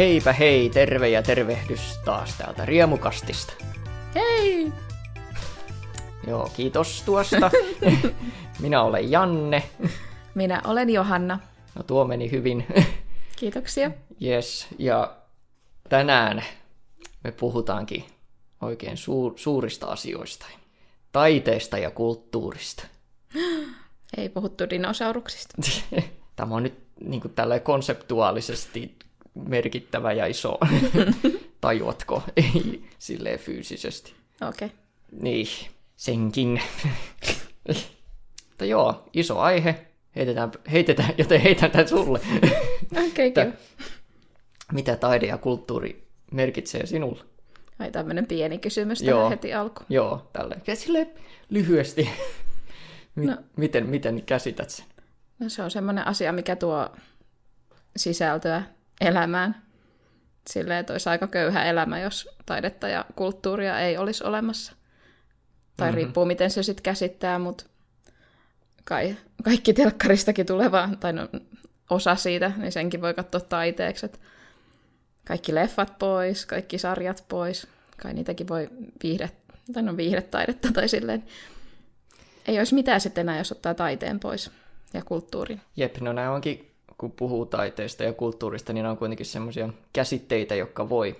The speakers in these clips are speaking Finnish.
Heipä hei, terve ja tervehdys taas täältä Riemukastista. Hei! Joo, kiitos tuosta. Minä olen Janne. Minä olen Johanna. No tuo meni hyvin. Kiitoksia. Yes, ja tänään me puhutaankin oikein suur- suurista asioista. Taiteesta ja kulttuurista. Ei puhuttu dinosauruksista. Tämä on nyt niin kuin tällä konseptuaalisesti merkittävä ja iso. Tajuatko? Ei silleen fyysisesti. Okei. Okay. Niin, senkin. Mutta joo, iso aihe. Heitetään, heitetään, joten heitän tämän sulle. Okei, okay. Mitä taide ja kulttuuri merkitsee sinulle? Ai tämmöinen pieni kysymys Joo. heti alkuun. Joo, tälle. Ja silleen lyhyesti. Mi- No. miten, miten käsität sen? No se on semmoinen asia, mikä tuo sisältöä elämään. Silleen, että olisi aika köyhä elämä, jos taidetta ja kulttuuria ei olisi olemassa. Tai Mhm. mm-hmm. riippuu, miten se sitten käsittää, mutta kai kaikki telkkaristakin tuleva, tai no, osa siitä, niin senkin voi katsoa taiteeksi. Et kaikki leffat pois, kaikki sarjat pois, kai niitäkin voi viihde, tai no viihdetaidetta tai silleen. Ei olisi mitään sitten enää, jos ottaa taiteen pois ja kulttuurin. Jep, no nämä onkin, kun puhuu taiteesta ja kulttuurista, niin on kuitenkin semmoisia käsitteitä, jotka voi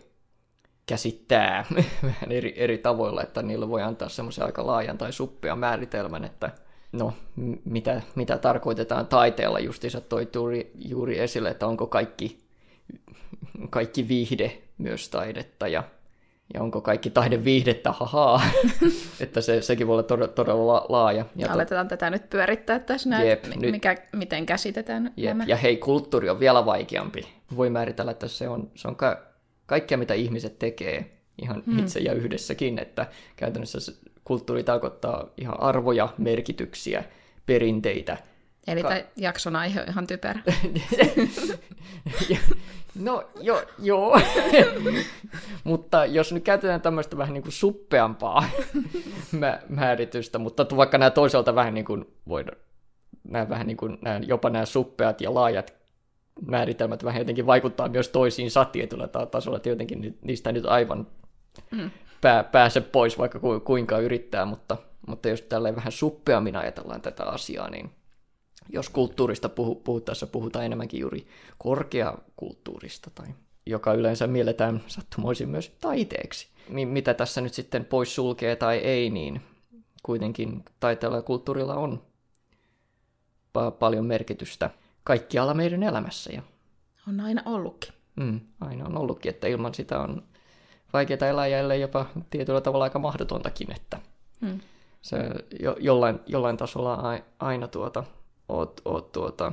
käsittää vähän eri, eri tavoilla, että niillä voi antaa semmoisen aika laajan tai suppean määritelmän, että no, mitä, mitä tarkoitetaan taiteella, justiinsa toi juuri, juuri esille, että onko kaikki, kaikki viihde myös taidetta ja, ja onko kaikki taide viihdettä, hahaa, että se, sekin voi olla todella, todella la- laaja. Ja Ja Aletetaan tätä nyt pyörittää tässä näin, Jep, nyt- mikä, miten käsitetään Jep. nämä. Ja hei, kulttuuri on vielä vaikeampi. Voi määritellä, että se on, se on ka- kaikkea, mitä ihmiset tekee ihan hmm. itse ja yhdessäkin, että käytännössä kulttuuri tarkoittaa ihan arvoja, merkityksiä, perinteitä. Eli Ka- jakson aihe on ihan typerä. no, jo, joo. mutta jos nyt käytetään tämmöistä vähän niin kuin suppeampaa mä- määritystä, mutta vaikka nämä toisaalta vähän niin kuin voidaan, nämä vähän niin kuin, nämä, jopa nämä suppeat ja laajat määritelmät vähän jotenkin vaikuttaa myös toisiinsa tietyllä ta- tasolla, että jotenkin ni- niistä nyt aivan Mm. pää, pääse pois, vaikka ku, kuinka yrittää, mutta, mutta jos tälleen vähän suppeammin ajatellaan tätä asiaa, niin jos kulttuurista puhu, puhuttaessa puhutaan enemmänkin juuri korkeakulttuurista, tai joka yleensä mielletään sattumoisin myös taiteeksi. Mi- mitä tässä nyt sitten pois sulkee tai ei, niin kuitenkin taiteella ja kulttuurilla on pa- paljon merkitystä kaikkialla meidän elämässä. Ja, On aina ollutkin. mm, aina on ollutkin, että ilman sitä on vaikeaa elää ja ellei jopa tietyllä tavalla aika mahdotontakin, että Mm. se jo, jollain, jollain tasolla ai- aina tuota, oot, oot tuota,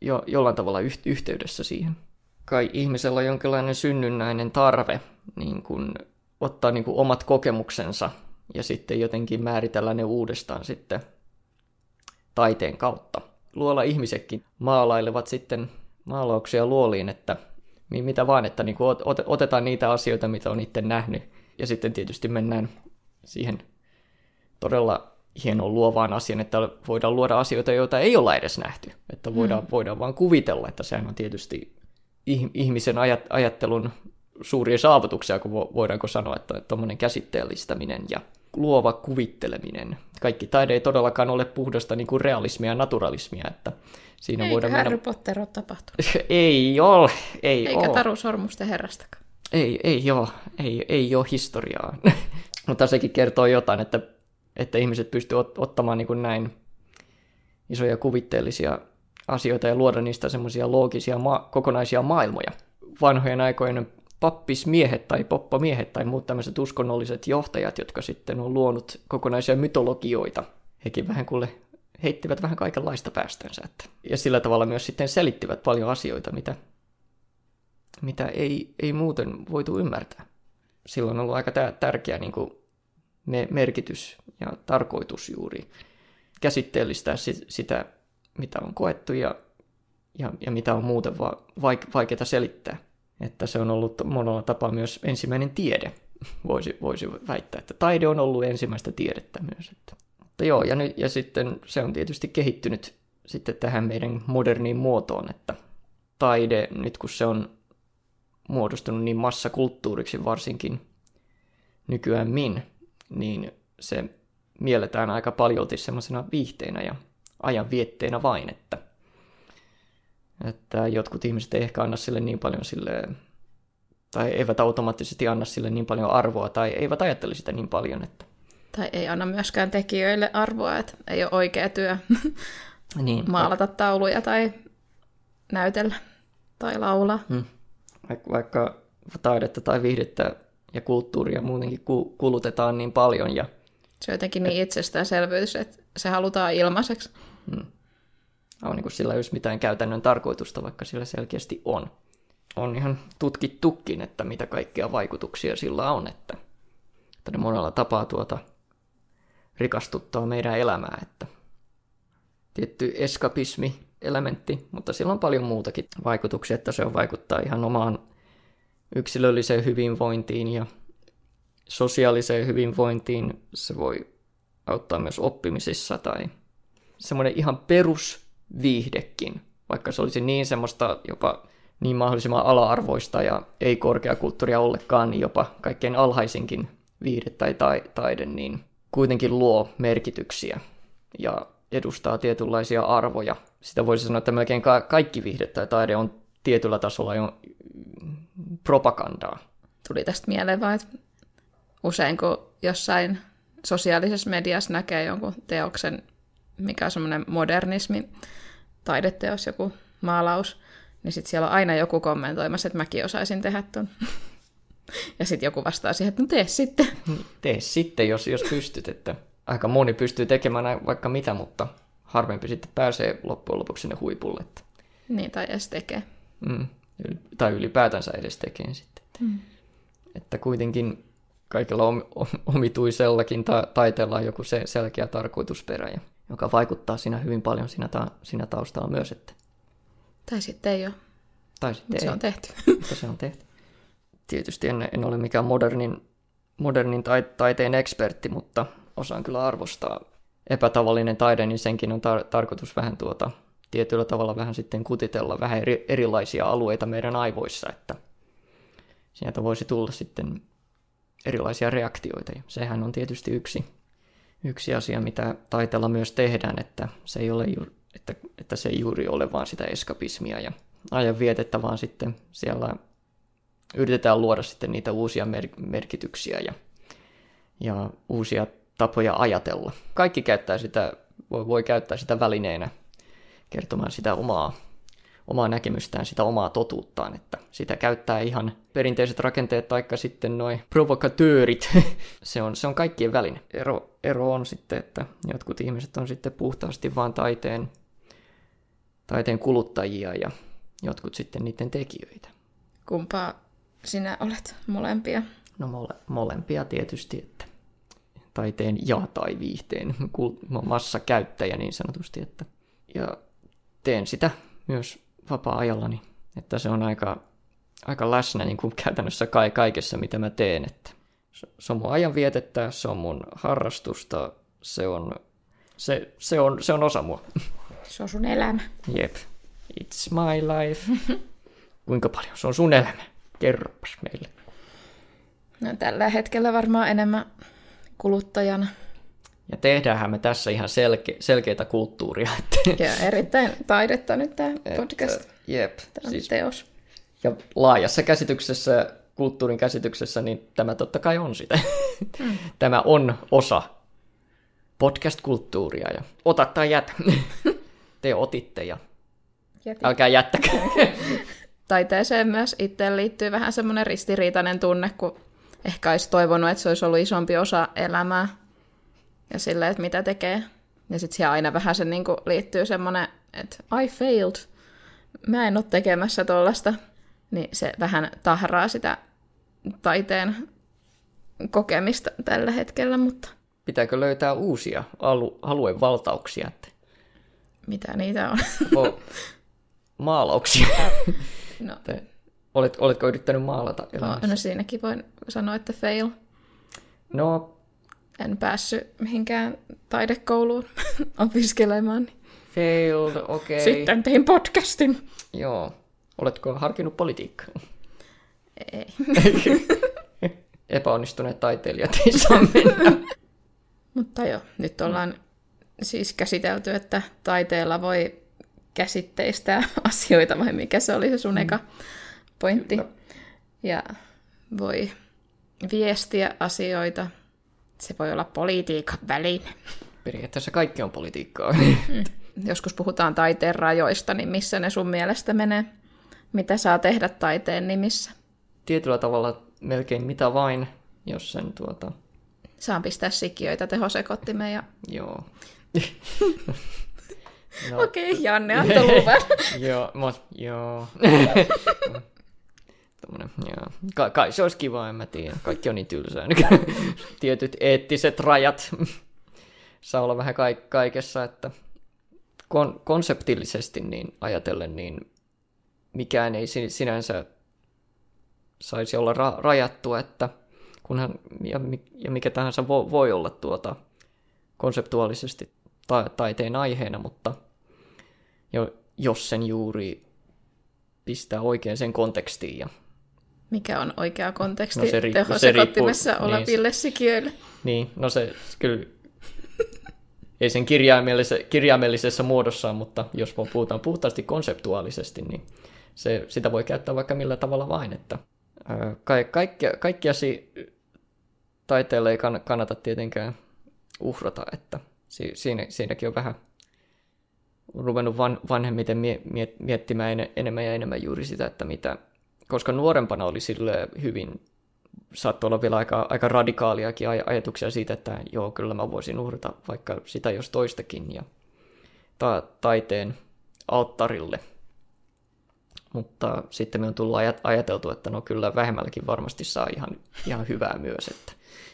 jo, jollain tavalla yh, yhteydessä siihen. Kai ihmisellä on jonkinlainen synnynnäinen tarve niin kun, ottaa niin kun omat kokemuksensa ja sitten jotenkin määritellä ne uudestaan sitten taiteen kautta. Luola ihmisetkin maalailevat sitten maalauksia luoliin, että mi- mitä vaan, että niin kuin ot- otetaan niitä asioita, mitä on itse nähnyt, ja sitten tietysti mennään siihen todella hienoon luovaan asian, että voidaan luoda asioita, joita ei olla edes nähty. Että voidaan, mm. voidaan vaan kuvitella, että sehän on tietysti ih- ihmisen ajat- ajattelun suuria saavutuksia, kun vo- voidaanko sanoa, että tuommoinen käsitteellistäminen ja luova kuvitteleminen. Kaikki taide ei todellakaan ole puhdasta niin kuin realismia ja naturalismia, että siinä Eikö voidaan Harry mennä... Potter ole tapahtunut? ei ole, ei Eikä ole. Taru Sormusten herrastakaan. Ei, ei ole, ei, ei ole historiaa. Mutta sekin kertoo jotain, että, että ihmiset pystyvät ot- ottamaan niin kuin näin isoja kuvitteellisia asioita ja luoda niistä semmoisia loogisia ma- kokonaisia maailmoja. Vanhojen aikojen pappismiehet tai poppamiehet tai muut tämmöiset uskonnolliset johtajat, jotka sitten on luonut kokonaisia mytologioita. Hekin vähän kuule heittivät vähän kaikenlaista päästönsä. Että. Ja sillä tavalla myös sitten selittivät paljon asioita, mitä mitä ei, ei muuten voitu ymmärtää. Silloin on ollut aika tär- tärkeä niin kuin me- merkitys ja tarkoitus juuri käsitteellistää si- sitä, mitä on koettu ja, ja, ja mitä on muuten va- vaik- vaikeaa selittää. Että se on ollut monella tapaa myös ensimmäinen tiede, voisi, voisi väittää, että taide on ollut ensimmäistä tiedettä myös. Että. Mutta joo, ja, nyt, ja sitten se on tietysti kehittynyt sitten tähän meidän moderniin muotoon, että taide, nyt kun se on muodostunut niin massakulttuuriksi varsinkin nykyään min, niin se mielletään aika paljolti semmoisena viihteenä ja ajanvietteenä vain, että, että jotkut ihmiset ei ehkä anna sille niin paljon sille, tai eivät automaattisesti anna sille niin paljon arvoa, tai eivät ajattele sitä niin paljon, että tai ei anna myöskään tekijöille arvoa, että ei ole oikea työ niin, maalata tauluja tai näytellä tai laulaa. Hmm. Vaikka, vaikka taidetta tai viihdettä ja kulttuuria muutenkin kulutetaan niin paljon. Ja... Se on jotenkin niin itsestäänselvyys, että se halutaan ilmaiseksi. Hmm. On niin kuin sillä jos mitään käytännön tarkoitusta, vaikka sillä selkeästi on. On ihan tutkittukin, että mitä kaikkia vaikutuksia sillä on, että, että ne monella tapaa tuota rikastuttaa meidän elämää, että tietty eskapismi elementti, mutta sillä on paljon muutakin vaikutuksia, että se on vaikuttaa ihan omaan yksilölliseen hyvinvointiin ja sosiaaliseen hyvinvointiin. Se voi auttaa myös oppimisissa tai semmoinen ihan perusviihdekin, vaikka se olisi niin semmoista jopa niin mahdollisimman ala-arvoista ja ei korkeakulttuuria ollenkaan, niin jopa kaikkein alhaisinkin viihde tai taide, niin kuitenkin luo merkityksiä ja edustaa tietynlaisia arvoja. Sitä voisi sanoa, että melkein ka- kaikki viihde tai taide on tietyllä tasolla jo propagandaa. Tuli tästä mieleen vaan, että usein kun jossain sosiaalisessa mediassa näkee jonkun teoksen, mikä on semmoinen modernismi, taideteos, joku maalaus, niin sitten siellä on aina joku kommentoimassa, että mäkin osaisin tehdä ton. Ja sitten joku vastaa siihen, että no tee sitten. Tee sitten, jos, jos pystyt. Että aika moni pystyy tekemään vaikka mitä, mutta harvempi sitten pääsee loppujen lopuksi sinne huipulle. Että... Niin, tai edes tekee. Mm. Tai ylipäätänsä edes tekee sitten. Mm. Että kuitenkin kaikilla omituisellakin ta- taiteella on joku se selkeä tarkoitusperä, joka vaikuttaa siinä hyvin paljon siinä, ta- siinä taustalla myös. Että... Tai sitten ei ole. Tai sitten ei. se on tehty. Mutta se on tehty tietysti en, en ole mikään modernin, modernin taiteen ekspertti, mutta osaan kyllä arvostaa epätavallinen taide, niin senkin on tar- tarkoitus vähän tuota, tietyllä tavalla vähän sitten kutitella vähän eri, erilaisia alueita meidän aivoissa, että sieltä voisi tulla sitten erilaisia reaktioita. Ja sehän on tietysti yksi, yksi asia, mitä taiteella myös tehdään, että se ei ole ju, että, että se ei juuri ole vaan sitä eskapismia ja ajan vietettä, vaan sitten siellä yritetään luoda sitten niitä uusia mer- merkityksiä ja, ja uusia tapoja ajatella. Kaikki käyttää sitä, voi, voi käyttää sitä välineenä kertomaan sitä omaa, omaa näkemystään, sitä omaa totuuttaan, että sitä käyttää ihan perinteiset rakenteet taikka sitten noin provokatöörit. se, on, se on kaikkien väline. Ero, ero on sitten, että jotkut ihmiset on sitten puhtaasti vain taiteen, taiteen kuluttajia ja jotkut sitten niiden tekijöitä. Kumpaa sinä olet molempia? No mole, molempia tietysti, että taiteen ja tai viihteen massakäyttäjä niin sanotusti. Että, ja teen sitä myös vapaa-ajallani, että se on aika, aika läsnä niin kuin käytännössä kai kaikessa, mitä mä teen. Että se on mun ajan vietettä, se on mun harrastusta, se on, se, se on, se on osa mua. Se on sun elämä. Jep. It's my life. Kuinka paljon se on sun elämä? Kerropas meille. No, tällä hetkellä varmaan enemmän kuluttajana. Ja tehdäänhän me tässä ihan selke- selkeitä kulttuuria. Että... Ja erittäin taidetta nyt tämä podcast. Että, jep. Tämä siis, teos. Ja laajassa käsityksessä, kulttuurin käsityksessä, niin tämä totta kai on sitä. Hmm. tämä on osa podcast-kulttuuria. Ja ota tai jätä. Te otitte ja Jätin. älkää jättäkää. taiteeseen myös itse liittyy vähän semmoinen ristiriitainen tunne, kun ehkä olisi toivonut, että se olisi ollut isompi osa elämää ja sille, että mitä tekee. Ja sitten siihen aina vähän se niin liittyy semmoinen, että I failed, mä en ole tekemässä tuollaista. Niin se vähän tahraa sitä taiteen kokemista tällä hetkellä, mutta... Pitääkö löytää uusia alu- aluevaltauksia? Että... Mitä niitä on? maalauksia. No. Olet, oletko yrittänyt maalata elämässä? No, no siinäkin voin sanoa, että fail. No. En päässyt mihinkään taidekouluun opiskelemaan. Failed, okei. Okay. Sitten tein podcastin. Joo. Oletko harkinnut politiikkaa? Ei. Epäonnistuneet taiteilijat ei saa mennä. Mutta joo, nyt ollaan siis käsitelty, että taiteella voi käsitteistää asioita, vai mikä se oli se sun eka pointti. Kyllä. Ja voi viestiä asioita. Se voi olla politiikan väline. Periaatteessa kaikki on politiikkaa. Joskus puhutaan taiteen rajoista, niin missä ne sun mielestä menee? Mitä saa tehdä taiteen nimissä? Tietyllä tavalla melkein mitä vain, jos sen tuota... Saan pistää sikiöitä tehosekottimeen ja... Joo. No. Okei, okay, Janne antoi luvan. joo, mä, joo. Tommonen, joo. Ka- kai se olisi kiva, en mä tiedä. Kaikki on niin tylsää. Tietyt eettiset rajat saa olla vähän ka- kaikessa, että kon- konseptillisesti niin ajatellen, niin mikään ei sinänsä saisi olla ra- rajattu, että kunhan, ja, ja mikä tahansa vo- voi olla tuota konseptuaalisesti ta- taiteen aiheena, mutta jo, jos sen juuri pistää oikein sen kontekstiin. Ja... Mikä on oikea konteksti no se se riippuu, oleville niin, sikiöille? Niin, no se kyllä ei sen kirjaimellisessä, kirjaimellisessä muodossaan, mutta jos puhutaan puhtaasti konseptuaalisesti, niin se, sitä voi käyttää vaikka millä tavalla vain. Että, ää, ka, kaikkia, kaikkia si, taiteelle ei kannata tietenkään uhrata, että si, siinä, siinäkin on vähän ruvennut van, vanhemmiten mie, mie, miettimään en, enemmän ja enemmän juuri sitä, että mitä, koska nuorempana oli sille hyvin, saattoi olla vielä aika, aika radikaaliakin aj- ajatuksia siitä, että joo, kyllä mä voisin uhrata vaikka sitä jos toistakin ja ta- taiteen alttarille. Mutta sitten me on tullut ajat- ajateltu, että no kyllä vähemmälläkin varmasti saa ihan, ihan hyvää myös, että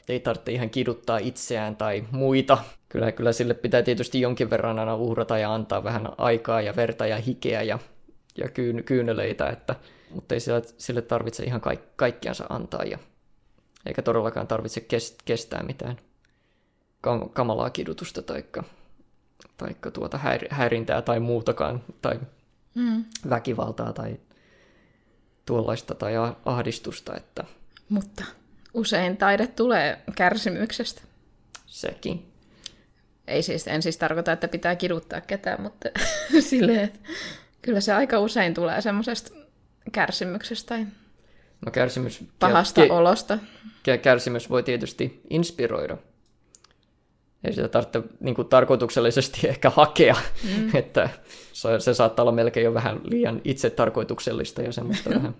ei tarvitse ihan kiduttaa itseään tai muita. Kyllä, kyllä sille pitää tietysti jonkin verran aina uhrata ja antaa vähän aikaa ja verta ja hikeä ja, ja kyyn, kyyneleitä, että, mutta ei sille, sille tarvitse ihan kaik, kaikkiansa antaa ja eikä todellakaan tarvitse kest, kestää mitään kam, kamalaa kidutusta tai taikka tuota häir, häirintää tai muutakaan tai mm. väkivaltaa tai tuollaista tai ahdistusta. Että... Mutta usein taide tulee kärsimyksestä. Sekin. Ei siis, en siis tarkoita, että pitää kiduttaa ketään, mutta silleen, että kyllä se aika usein tulee semmoisesta kärsimyksestä tai no kärsimys, pahasta ke- olosta. Kärsimys voi tietysti inspiroida. Ei sitä tarvitse niin kuin, tarkoituksellisesti ehkä hakea, mm. että se, se saattaa olla melkein jo vähän liian itse tarkoituksellista ja semmoista vähän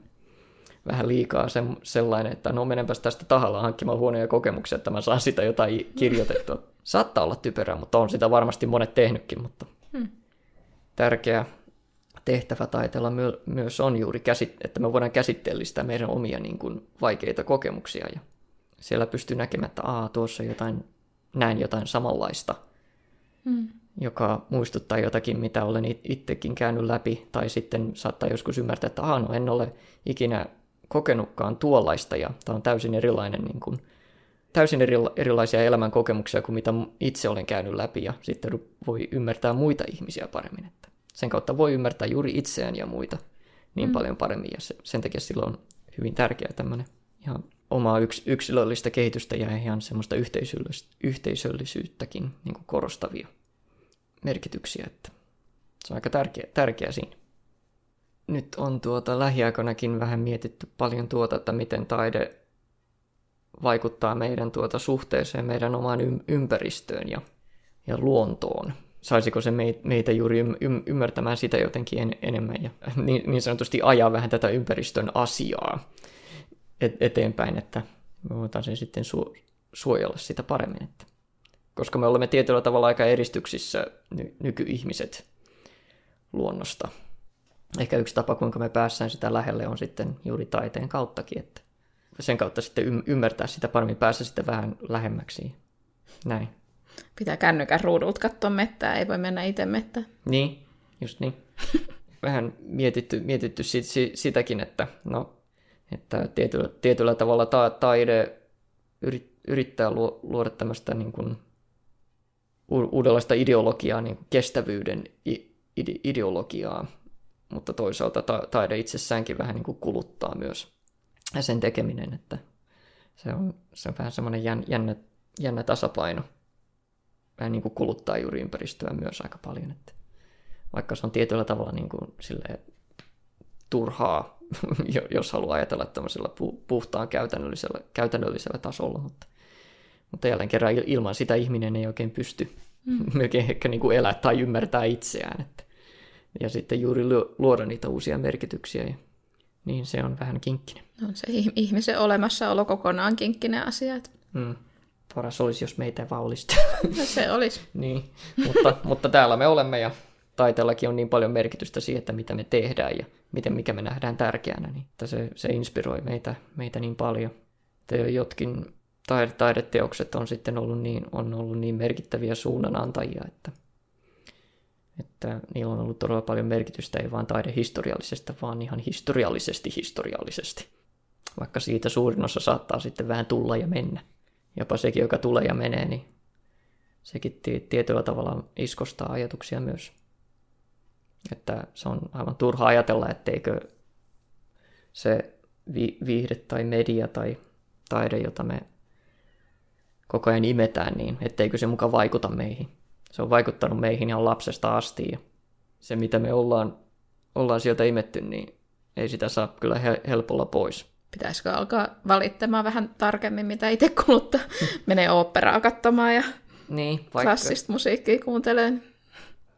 vähän liikaa se, sellainen, että no menenpäs tästä tahalla hankkimaan huonoja kokemuksia, että mä saan sitä jotain kirjoitettua. Saattaa olla typerää, mutta on sitä varmasti monet tehnytkin, mutta hmm. tärkeä tehtävä taiteella my- myös on juuri, käsit- että me voidaan käsitteellistää meidän omia niin kuin, vaikeita kokemuksia ja siellä pystyy näkemään, että Aa, tuossa jotain, näin jotain samanlaista, hmm. joka muistuttaa jotakin, mitä olen itsekin käynyt läpi, tai sitten saattaa joskus ymmärtää, että Aa, no en ole ikinä kokenutkaan tuollaista ja tämä on täysin erilainen niin kuin, täysin eri, erilaisia elämän kokemuksia kuin mitä itse olen käynyt läpi ja sitten voi ymmärtää muita ihmisiä paremmin. Että sen kautta voi ymmärtää juuri itseään ja muita niin mm. paljon paremmin ja se, sen takia silloin on hyvin tärkeää tämmöinen ihan omaa yks, yksilöllistä kehitystä ja ihan semmoista yhteisöllisyyttäkin niin kuin korostavia merkityksiä, että se on aika tärkeä, tärkeä siinä nyt on tuota lähiaikoinakin vähän mietitty paljon tuota, että miten taide vaikuttaa meidän tuota suhteeseen meidän omaan ympäristöön ja, ja luontoon. Saisiko se meitä juuri ymmärtämään sitä jotenkin en, enemmän ja niin, niin sanotusti ajaa vähän tätä ympäristön asiaa et, eteenpäin, että me voitaisiin sitten su, suojella sitä paremmin. Että, koska me olemme tietyllä tavalla aika eristyksissä ny, nykyihmiset luonnosta ehkä yksi tapa, kuinka me päässään sitä lähelle, on sitten juuri taiteen kauttakin, että sen kautta sitten ymmärtää sitä paremmin, päästä sitten vähän lähemmäksi. Näin. Pitää kännykän ruudulta katsoa mettää, ei voi mennä itse mettään. Niin, just niin. vähän mietitty, mietitty sit, sit, sitäkin, että, no, että tietyllä, tietyllä tavalla ta, taide yrit, yrittää luoda tämmöistä niin kuin, uudenlaista ideologiaa, niin kestävyyden ideologiaa, mutta toisaalta ta- taide itsessäänkin vähän niin kuin kuluttaa myös sen tekeminen, että se on, se on vähän semmoinen jännä, jännä tasapaino. Vähän niin kuin kuluttaa juuri ympäristöä myös aika paljon, että vaikka se on tietyllä tavalla niin kuin silleen turhaa, jos haluaa ajatella tämmöisellä puhtaan käytännöllisellä, käytännöllisellä tasolla, mutta, mutta jälleen kerran ilman sitä ihminen ei oikein pysty mm. melkein ehkä niin kuin elää tai ymmärtää itseään. Että, ja sitten juuri luoda niitä uusia merkityksiä, ja, niin se on vähän kinkkinen. No se ihmisen olemassaolo kokonaan kinkkinen asia. Mm. Paras olisi, jos meitä ei vaan olisi. No se olisi. niin, mutta, mutta täällä me olemme ja taiteellakin on niin paljon merkitystä siihen, että mitä me tehdään ja miten, mikä me nähdään tärkeänä, niin että se, se inspiroi meitä, meitä niin paljon. Että jotkin taide, taideteokset on sitten ollut niin, on ollut niin merkittäviä suunnanantajia, että, että niillä on ollut todella paljon merkitystä, ei vain taidehistoriallisesta, vaan ihan historiallisesti historiallisesti. Vaikka siitä suurin osa saattaa sitten vähän tulla ja mennä. Jopa sekin, joka tulee ja menee, niin sekin tietyllä tavalla iskostaa ajatuksia myös. Että se on aivan turha ajatella, etteikö se vi- viihde tai media tai taide, jota me koko ajan imetään, niin etteikö se mukaan vaikuta meihin. Se on vaikuttanut meihin ihan lapsesta asti ja se mitä me ollaan, ollaan sieltä imetty, niin ei sitä saa kyllä helpolla pois. Pitäisikö alkaa valittamaan vähän tarkemmin, mitä itse kuluttaa? Menee oopperaa katsomaan ja niin, vaikka... klassista musiikkia kuunteleen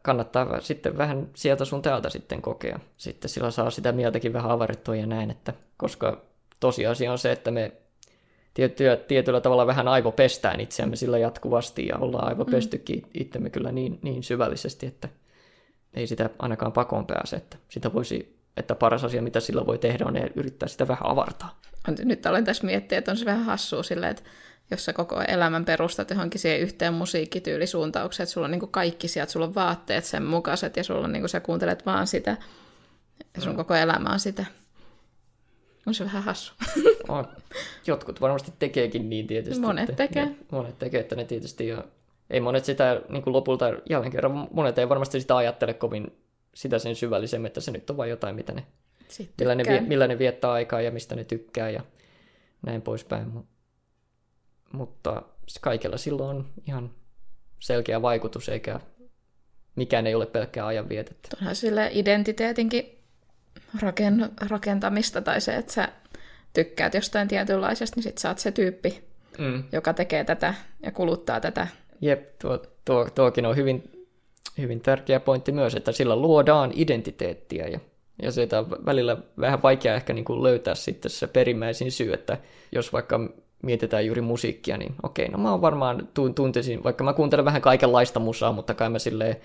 kannattaa sitten vähän sieltä sun täältä sitten kokea. Sitten sillä saa sitä mieltäkin vähän avarettua ja näin, että koska tosiasia on se, että me tiettyä, tietyllä tavalla vähän aivopestään itseämme sillä jatkuvasti ja ollaan aivopestykin mm. itsemme kyllä niin, niin syvällisesti, että ei sitä ainakaan pakoon pääse, että sitä voisi että paras asia, mitä sillä voi tehdä, on yrittää sitä vähän avartaa. Nyt olen tässä miettiä, että on se vähän hassua silleen, että jos sä koko elämän perustat johonkin siihen yhteen musiikkityylisuuntaukseen, että sulla on niin kuin kaikki sieltä, sulla on vaatteet sen mukaiset ja sulla on, niin kuin sä kuuntelet vaan sitä ja sun no. koko elämä on sitä. On se vähän hassu. On. Jotkut varmasti tekeekin niin tietysti. Monet että, tekee. Ne, monet tekee, että ne tietysti jo, ei monet sitä niin kuin lopulta, jälleen kerran monet ei varmasti sitä ajattele kovin sitä sen syvällisemmin, että se nyt on vain jotain, mitä ne, millä ne, millä ne viettää aikaa ja mistä ne tykkää ja näin poispäin mutta kaikella silloin on ihan selkeä vaikutus, eikä mikään ei ole pelkkää ajanvietettä. Onhan sille identiteetinkin raken, rakentamista tai se, että sä tykkäät jostain tietynlaisesta, niin sit sä oot se tyyppi, mm. joka tekee tätä ja kuluttaa tätä. Jep, tuo, tuo, tuokin on hyvin, hyvin tärkeä pointti myös, että sillä luodaan identiteettiä ja, ja se on välillä vähän vaikea ehkä niin kuin löytää sitten se perimmäisin syy, että jos vaikka mietitään juuri musiikkia, niin okei, no mä oon varmaan tuntisin, vaikka mä kuuntelen vähän kaikenlaista musaa, mutta kai mä silleen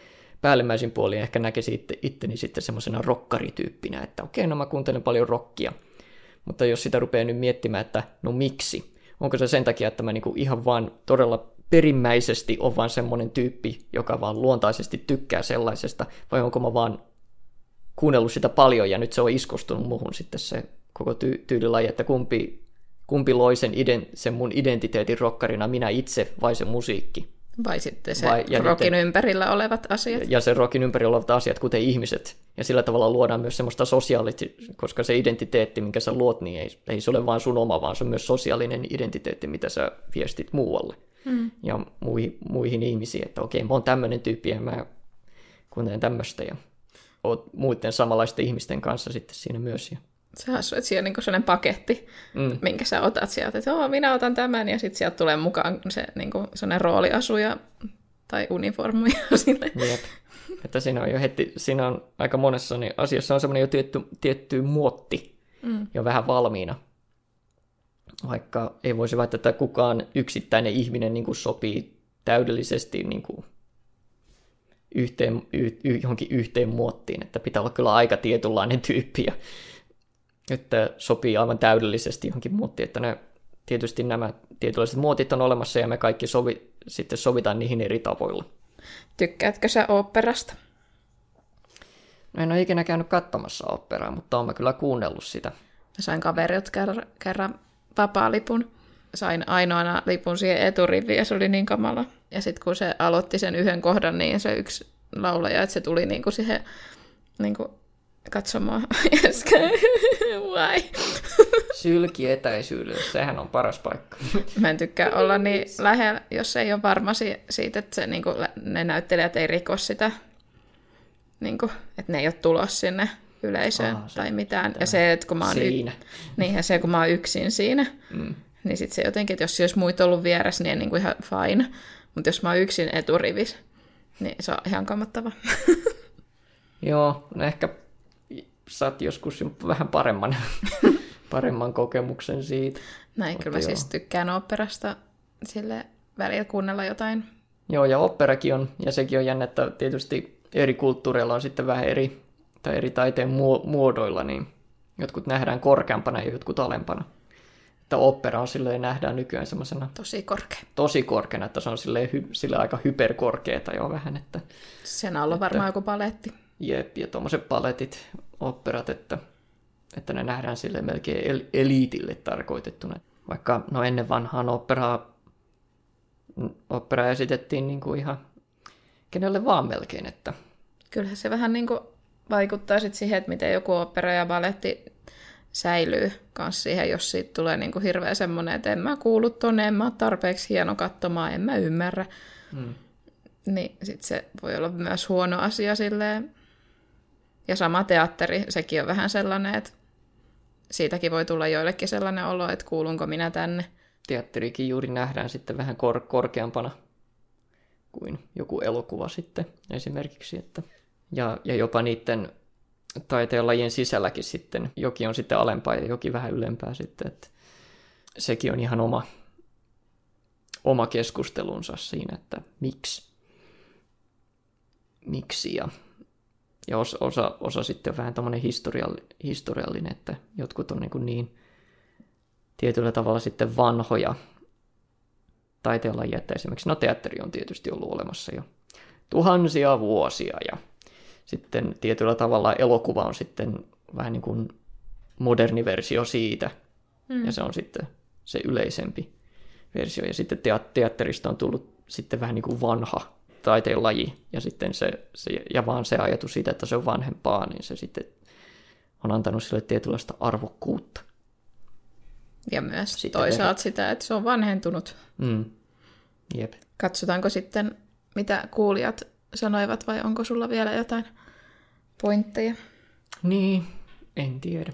päällimmäisin puolin ehkä näkisin itte, itteni sitten semmoisena rokkarityyppinä, että okei, no mä kuuntelen paljon rockia. Mutta jos sitä rupeaa nyt miettimään, että no miksi? Onko se sen takia, että mä niinku ihan vaan todella perimmäisesti on vaan semmoinen tyyppi, joka vaan luontaisesti tykkää sellaisesta, vai onko mä vaan kuunnellut sitä paljon ja nyt se on iskostunut muhun sitten se koko ty- tyylilaji, että kumpi kumpi loi sen, iden, sen mun identiteetin rokkarina, minä itse vai se musiikki. Vai sitten se vai, rokin niiden, ympärillä olevat asiat. Ja se rokin ympärillä olevat asiat, kuten ihmiset. Ja sillä tavalla luodaan myös semmoista sosiaalista, koska se identiteetti, minkä sä luot, niin ei, ei se ole vain sun oma, vaan se on myös sosiaalinen identiteetti, mitä sä viestit muualle. Mm. Ja muihin, muihin ihmisiin, että okei, mä oon tämmöinen tyyppi ja mä kuuntelen tämmöistä ja oot muiden samanlaisten ihmisten kanssa sitten siinä myös. Ja se on että siinä on niin sellainen paketti, mm. minkä sä otat sieltä, että oh, minä otan tämän, ja sitten sieltä tulee mukaan se niin kuin sellainen rooliasuja tai uniformuja sille. Jep. Että siinä on jo heti, siinä on aika monessa niin asiassa on semmoinen jo tietty, tietty muotti mm. jo vähän valmiina. Vaikka ei voisi väittää, että kukaan yksittäinen ihminen niin kuin sopii täydellisesti niin kuin yhteen, y, y, johonkin yhteen muottiin, että pitää olla kyllä aika tietynlainen tyyppi ja että sopii aivan täydellisesti johonkin muottiin, että ne, tietysti nämä tietynlaiset muotit on olemassa ja me kaikki sovi, sitten sovitaan niihin eri tavoilla. Tykkäätkö sä oopperasta? No en ole ikinä käynyt katsomassa oopperaa, mutta olen kyllä kuunnellut sitä. Mä sain kerran, kerran vapaa-lipun. Sain ainoana lipun siihen eturiviin ja se oli niin kamala. Ja sitten kun se aloitti sen yhden kohdan, niin se yksi laulaja, että se tuli niinku siihen niinku katsomaan. Why? Sylki etäisyydellä, sehän on paras paikka. Mä en tykkää olla niin lähellä, jos ei ole varma siitä, että se, niin kuin, ne näyttelijät ei riko sitä, niin kuin, että ne ei ole tulos sinne yleisöön Aa, tai mitään. Ja se, että kun mä oon, siinä. Y- niin, ja se, kun mä oon yksin siinä, mm. niin sitten se jotenkin, että jos olisi muita ollut vieressä, niin, niin kuin ihan fine. Mutta jos mä oon yksin eturivis, niin se on ihan kammottava. Joo, no ehkä saat joskus vähän paremman, paremman kokemuksen siitä. Näin, kyllä mä joo. siis tykkään operasta sille välillä kuunnella jotain. Joo, ja operakin on, ja sekin on jännä, että tietysti eri kulttuureilla on sitten vähän eri, tai eri taiteen muodoilla, niin jotkut nähdään korkeampana ja jotkut alempana. Että opera on silleen, nähdään nykyään semmoisena... Tosi korkea. Tosi korkeana, että se on silleen, hy, silleen aika hyperkorkeata jo vähän. Että, Sen alla että, varmaan joku paletti. Jep, ja tuommoiset paletit, operat, että, että ne nähdään sille melkein el- eliitille tarkoitettuna. Vaikka no ennen vanhaan operaa, opera esitettiin niin kuin ihan kenelle vaan melkein. Että... Kyllähän se vähän niin kuin vaikuttaa sit siihen, että miten joku opera ja baletti säilyy kans siihen, jos siitä tulee niin kuin hirveä semmoinen, että en mä kuulu tonne, en mä ole tarpeeksi hieno katsomaan, en mä ymmärrä. Hmm. Niin sit se voi olla myös huono asia silleen. Ja sama teatteri, sekin on vähän sellainen, että siitäkin voi tulla joillekin sellainen olo, että kuulunko minä tänne. Teatterikin juuri nähdään sitten vähän kor- korkeampana kuin joku elokuva sitten esimerkiksi. Että, ja, ja jopa niiden taiteen lajien sisälläkin sitten, jokin on sitten alempaa ja jokin vähän ylempää sitten, että sekin on ihan oma, oma keskustelunsa siinä, että miksi, miksi? Ja, ja osa, osa, osa sitten on vähän tämmöinen historialli, historiallinen, että jotkut on niin, niin tietyllä tavalla sitten vanhoja taiteenlajia, että esimerkiksi no teatteri on tietysti ollut olemassa jo tuhansia vuosia ja sitten tietyllä tavalla elokuva on sitten vähän niin kuin moderni versio siitä, mm. ja se on sitten se yleisempi versio. Ja sitten teatterista on tullut sitten vähän niin kuin vanha taiteen laji, ja sitten se, se, ja vaan se ajatus siitä, että se on vanhempaa, niin se sitten on antanut sille tietynlaista arvokkuutta. Ja myös sitten toisaalta sitä, että se on vanhentunut. Mm. Jep. Katsotaanko sitten, mitä kuulijat sanoivat, vai onko sulla vielä jotain pointteja? Niin, en tiedä.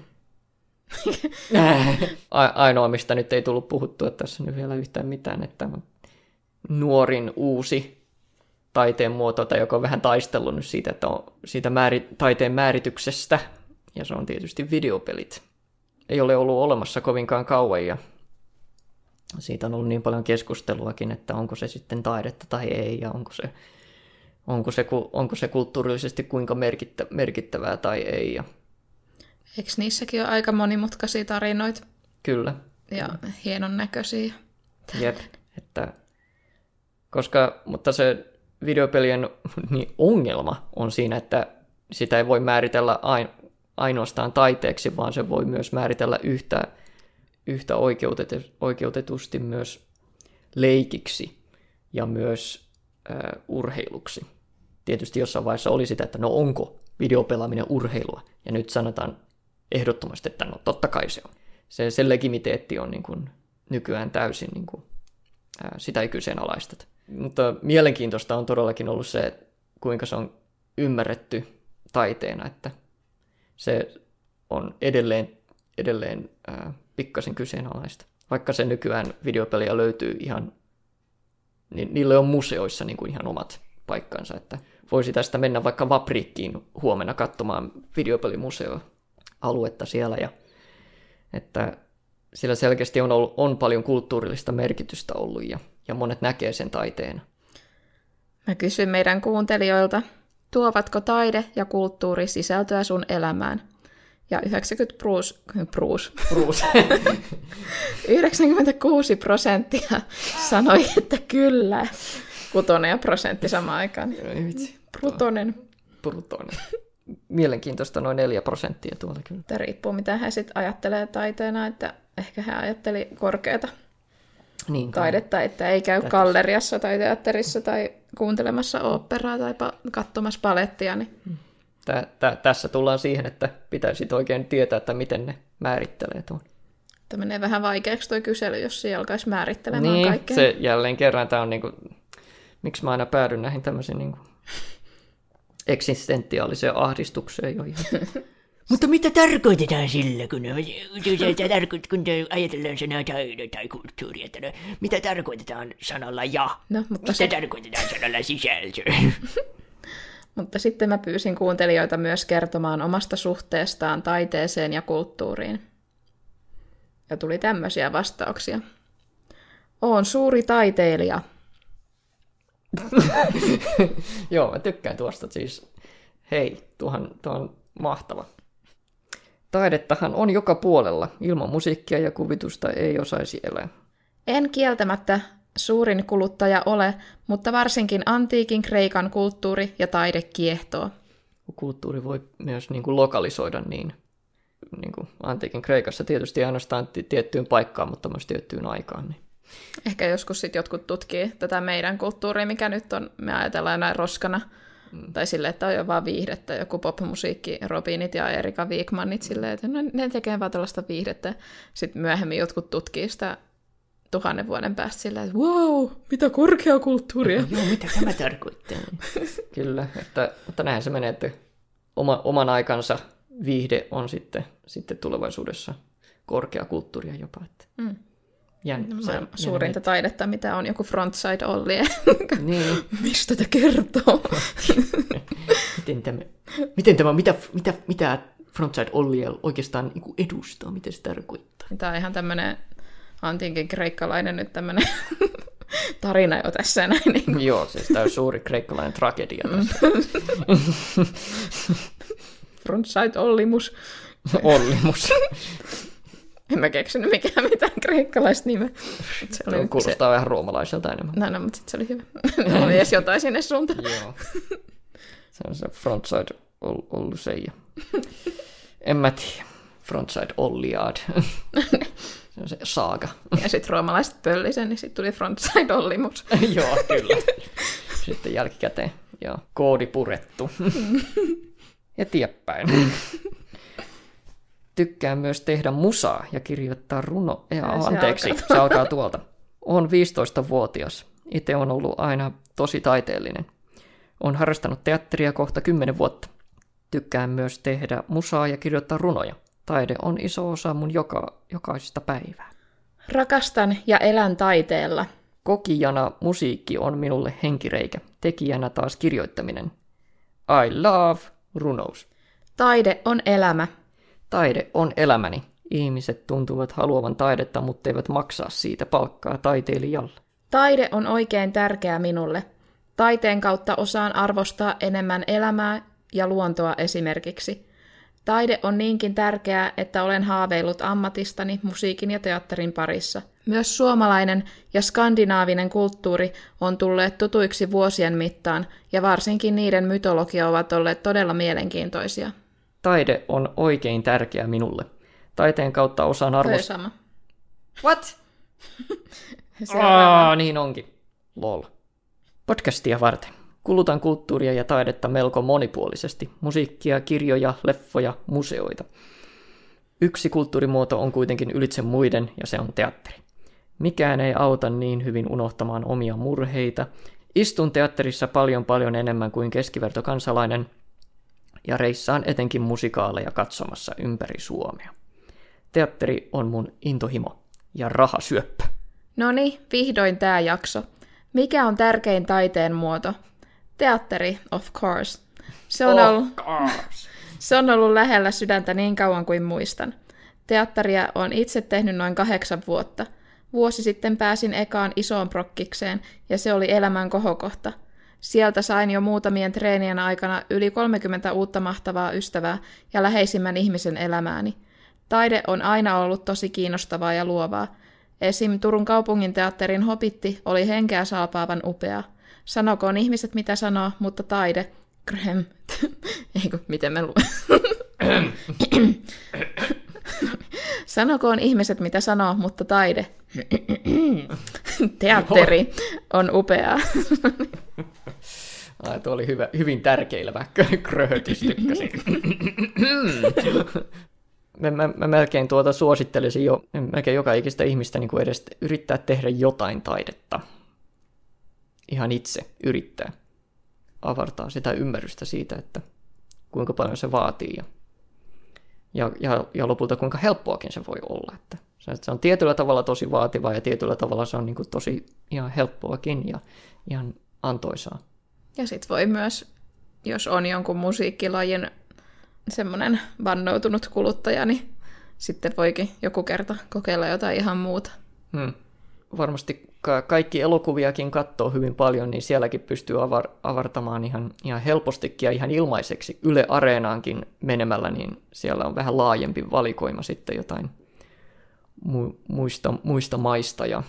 Ainoa, mistä nyt ei tullut puhuttua tässä nyt vielä yhtään mitään, että nuorin uusi taiteen muoto, tai joka on vähän taistellut nyt siitä, että on siitä määri, taiteen määrityksestä, ja se on tietysti videopelit. Ei ole ollut olemassa kovinkaan kauan, ja siitä on ollut niin paljon keskusteluakin, että onko se sitten taidetta tai ei, ja onko se onko se, onko se kulttuurillisesti kuinka merkittä, merkittävää tai ei. Ja... Eikö niissäkin ole aika monimutkaisia tarinoita? Kyllä. Ja hienon näköisiä. Jep, että koska, mutta se videopelien niin ongelma on siinä, että sitä ei voi määritellä ain, ainoastaan taiteeksi, vaan se voi myös määritellä yhtä, yhtä oikeutetusti myös leikiksi ja myös äh, urheiluksi. Tietysti jossain vaiheessa oli sitä, että no onko videopelaaminen urheilua, ja nyt sanotaan ehdottomasti, että no totta kai se on. Se, se legimiteetti on niin kuin nykyään täysin, niin kuin, ää, sitä ei kyseenalaisteta. Mutta mielenkiintoista on todellakin ollut se, kuinka se on ymmärretty taiteena, että se on edelleen, edelleen ää, pikkasen kyseenalaista. Vaikka se nykyään videopeliä löytyy ihan niin niille on museoissa niin kuin ihan omat paikkansa, että voisi tästä mennä vaikka Vaprikkiin huomenna katsomaan videopelimuseo-aluetta siellä, ja että sillä selkeästi on, ollut, on paljon kulttuurillista merkitystä ollut, ja, ja monet näkee sen taiteen. Mä kysyn meidän kuuntelijoilta, tuovatko taide ja kulttuuri sisältöä sun elämään? Ja 90 bruus, bruus, bruus. 96 prosenttia sanoi, että kyllä. Kutonen ja prosentti samaan aikaan. Brutonen. Brutonen. Mielenkiintoista noin 4 prosenttia tuolla kyllä. Tämä riippuu, mitä he sitten ajattelee taiteena, että ehkä he ajatteli korkeata niin, taidetta, että ei käy Tätä. galleriassa tai teatterissa tai kuuntelemassa oopperaa tai pa- katsomassa palettia, niin hmm tä, tä, tässä tullaan siihen, että pitäisi oikein tietää, että miten ne määrittelee tuon. Tämä menee vähän vaikeaksi tuo kysely, jos se alkaisi määrittelemään niin, kaikkea. se jälleen kerran tämä on niinku, miksi mä aina päädyn näihin tämmöisiin niinku eksistentiaaliseen ahdistukseen, joihin Mutta mitä tarkoitetaan sillä, kun, kun, tarkoit, kun ajatellaan sanaa taide tai kulttuuri, että no, mitä tarkoitetaan sanalla ja? No, mutta, Mitä se, tarkoitetaan sanalla sisältö? mutta sitten mä pyysin kuuntelijoita myös kertomaan omasta suhteestaan taiteeseen ja kulttuuriin. Ja tuli tämmöisiä vastauksia. Oon suuri taiteilija. Joo, mä tykkään tuosta siis. Hei, tuohan, tuo on mahtava. Taidettahan on joka puolella. Ilman musiikkia ja kuvitusta ei osaisi elää. En kieltämättä suurin kuluttaja ole, mutta varsinkin antiikin Kreikan kulttuuri ja taide kiehtoo. Kulttuuri voi myös niin kuin lokalisoida niin, niin kuin antiikin Kreikassa tietysti ainoastaan ti- tiettyyn paikkaan, mutta myös tiettyyn aikaan. Niin. Ehkä joskus sitten jotkut tutkii tätä meidän kulttuuria, mikä nyt on, me ajatellaan näin roskana, mm. tai silleen, että on jo vaan viihdettä, joku popmusiikki, Robinit ja Erika Wigmanit silleen, että no, ne tekee vaan tällaista viihdettä. Sitten myöhemmin jotkut tutkii sitä tuhannen vuoden päästä silleen, että wow, mitä korkeakulttuuria. Joo, mitä tämä tarkoittaa? Kyllä, että, mutta näin se menee, että oma, oman aikansa viihde on sitten, sitten tulevaisuudessa korkeakulttuuria jopa. Että. Mm. Jän, No, se- maailman suurinta jännä- taidetta, mitä on joku frontside Olli. Niin, Mistä te kertoo? miten tämä, miten tämä mitä, mitä, mitä Frontside Olli oikeastaan niin edustaa, mitä se tarkoittaa? Tämä on ihan tämmöinen antiikin kreikkalainen nyt tämmöinen tarina jo tässä näin. Niin. Joo, siis tämä on suuri kreikkalainen tragedia tässä. Frontside Ollimus. Ollimus. En mä keksinyt mikään mitään kreikkalaista nimeä. Se oli nyt se... kuulostaa vähän roomalaiselta enemmän. No, no, mutta sitten se oli hyvä. oli edes jotain sinne suuntaan. Joo. Se on se Frontside Ol- Ollu Seija. En mä tiedä. Frontside Olliad. se on se saaga. Ja sitten roomalaiset pölli sen, niin sitten tuli Frontside Ollimus. Joo, kyllä. Sitten jälkikäteen. Joo, koodi purettu. Eteenpäin. Tykkään myös tehdä musaa ja kirjoittaa runo... Ja, se anteeksi, alkaa. se alkaa tuolta. Olen 15-vuotias. Itse on ollut aina tosi taiteellinen. Olen harrastanut teatteria kohta 10 vuotta. Tykkään myös tehdä musaa ja kirjoittaa runoja. Taide on iso osa mun joka, jokaisesta päivää. Rakastan ja elän taiteella. Kokijana musiikki on minulle henkireikä, tekijänä taas kirjoittaminen. I love runous. Taide on elämä. Taide on elämäni. Ihmiset tuntuvat haluavan taidetta, mutta eivät maksaa siitä palkkaa taiteilijalle. Taide on oikein tärkeä minulle. Taiteen kautta osaan arvostaa enemmän elämää ja luontoa esimerkiksi. Taide on niinkin tärkeää, että olen haaveillut ammatistani musiikin ja teatterin parissa. Myös suomalainen ja skandinaavinen kulttuuri on tulleet tutuiksi vuosien mittaan, ja varsinkin niiden mytologia ovat olleet todella mielenkiintoisia. Taide on oikein tärkeä minulle. Taiteen kautta osaan arvostaa... sama. What? Seuraava. Aa, niin onkin. Lol. Podcastia varten. Kulutan kulttuuria ja taidetta melko monipuolisesti. Musiikkia, kirjoja, leffoja, museoita. Yksi kulttuurimuoto on kuitenkin ylitse muiden, ja se on teatteri. Mikään ei auta niin hyvin unohtamaan omia murheita. Istun teatterissa paljon paljon enemmän kuin keskivertokansalainen, ja reissaan etenkin musikaaleja katsomassa ympäri Suomea. Teatteri on mun intohimo ja rahasyöppö. No niin, vihdoin tämä jakso. Mikä on tärkein taiteen muoto? Teatteri, of course. Se on, ollut, se on ollut lähellä sydäntä niin kauan kuin muistan. Teatteria on itse tehnyt noin kahdeksan vuotta. Vuosi sitten pääsin ekaan isoon prokkikseen, ja se oli elämän kohokohta. Sieltä sain jo muutamien treenien aikana yli 30 uutta mahtavaa ystävää ja läheisimmän ihmisen elämääni. Taide on aina ollut tosi kiinnostavaa ja luovaa. Esim. Turun kaupungin teatterin Hopitti oli henkeä saapaavan upea. Sanokoon ihmiset mitä sanoo, mutta taide... Krem. Eikö, miten me lu... Sanokoon ihmiset mitä sanoo, mutta taide... Teatteri on upeaa. I tuo oli hyvä, hyvin tärkeilevä kröhötys, tykkäsin. mä, mä, mä, melkein tuota suosittelisin jo, melkein joka ikistä ihmistä niin kuin edes yrittää tehdä jotain taidetta. Ihan itse yrittää avartaa sitä ymmärrystä siitä, että kuinka paljon se vaatii ja, ja, ja, ja lopulta kuinka helppoakin se voi olla. Että se, on tietyllä tavalla tosi vaativa ja tietyllä tavalla se on niin kuin tosi ihan helppoakin ja ihan antoisaa. Ja sit voi myös, jos on jonkun musiikkilajin semmoinen vannoutunut kuluttaja, niin sitten voikin joku kerta kokeilla jotain ihan muuta. Hmm. Varmasti ka- kaikki elokuviakin katsoo hyvin paljon, niin sielläkin pystyy avar- avartamaan ihan, ihan helpostikin ja ihan ilmaiseksi Yle Areenaankin menemällä, niin siellä on vähän laajempi valikoima sitten jotain mu- muista, muista maista ja,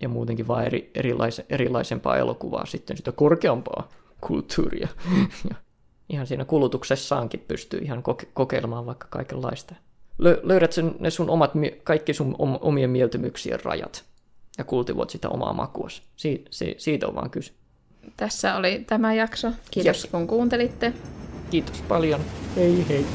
ja muutenkin vaan eri, erilaise- erilaisempaa elokuvaa, sitten sitä korkeampaa kulttuuria. ja ihan siinä kulutuksessaankin pystyy ihan koke- kokeilemaan vaikka kaikenlaista. Lö- löydät sen, ne sun omat, kaikki sun om- omien mieltymyksien rajat ja kultivoit sitä omaa makua. Si- si- siitä on vaan kyse. Tässä oli tämä jakso. Kiitos Jep. kun kuuntelitte. Kiitos paljon. Hei hei.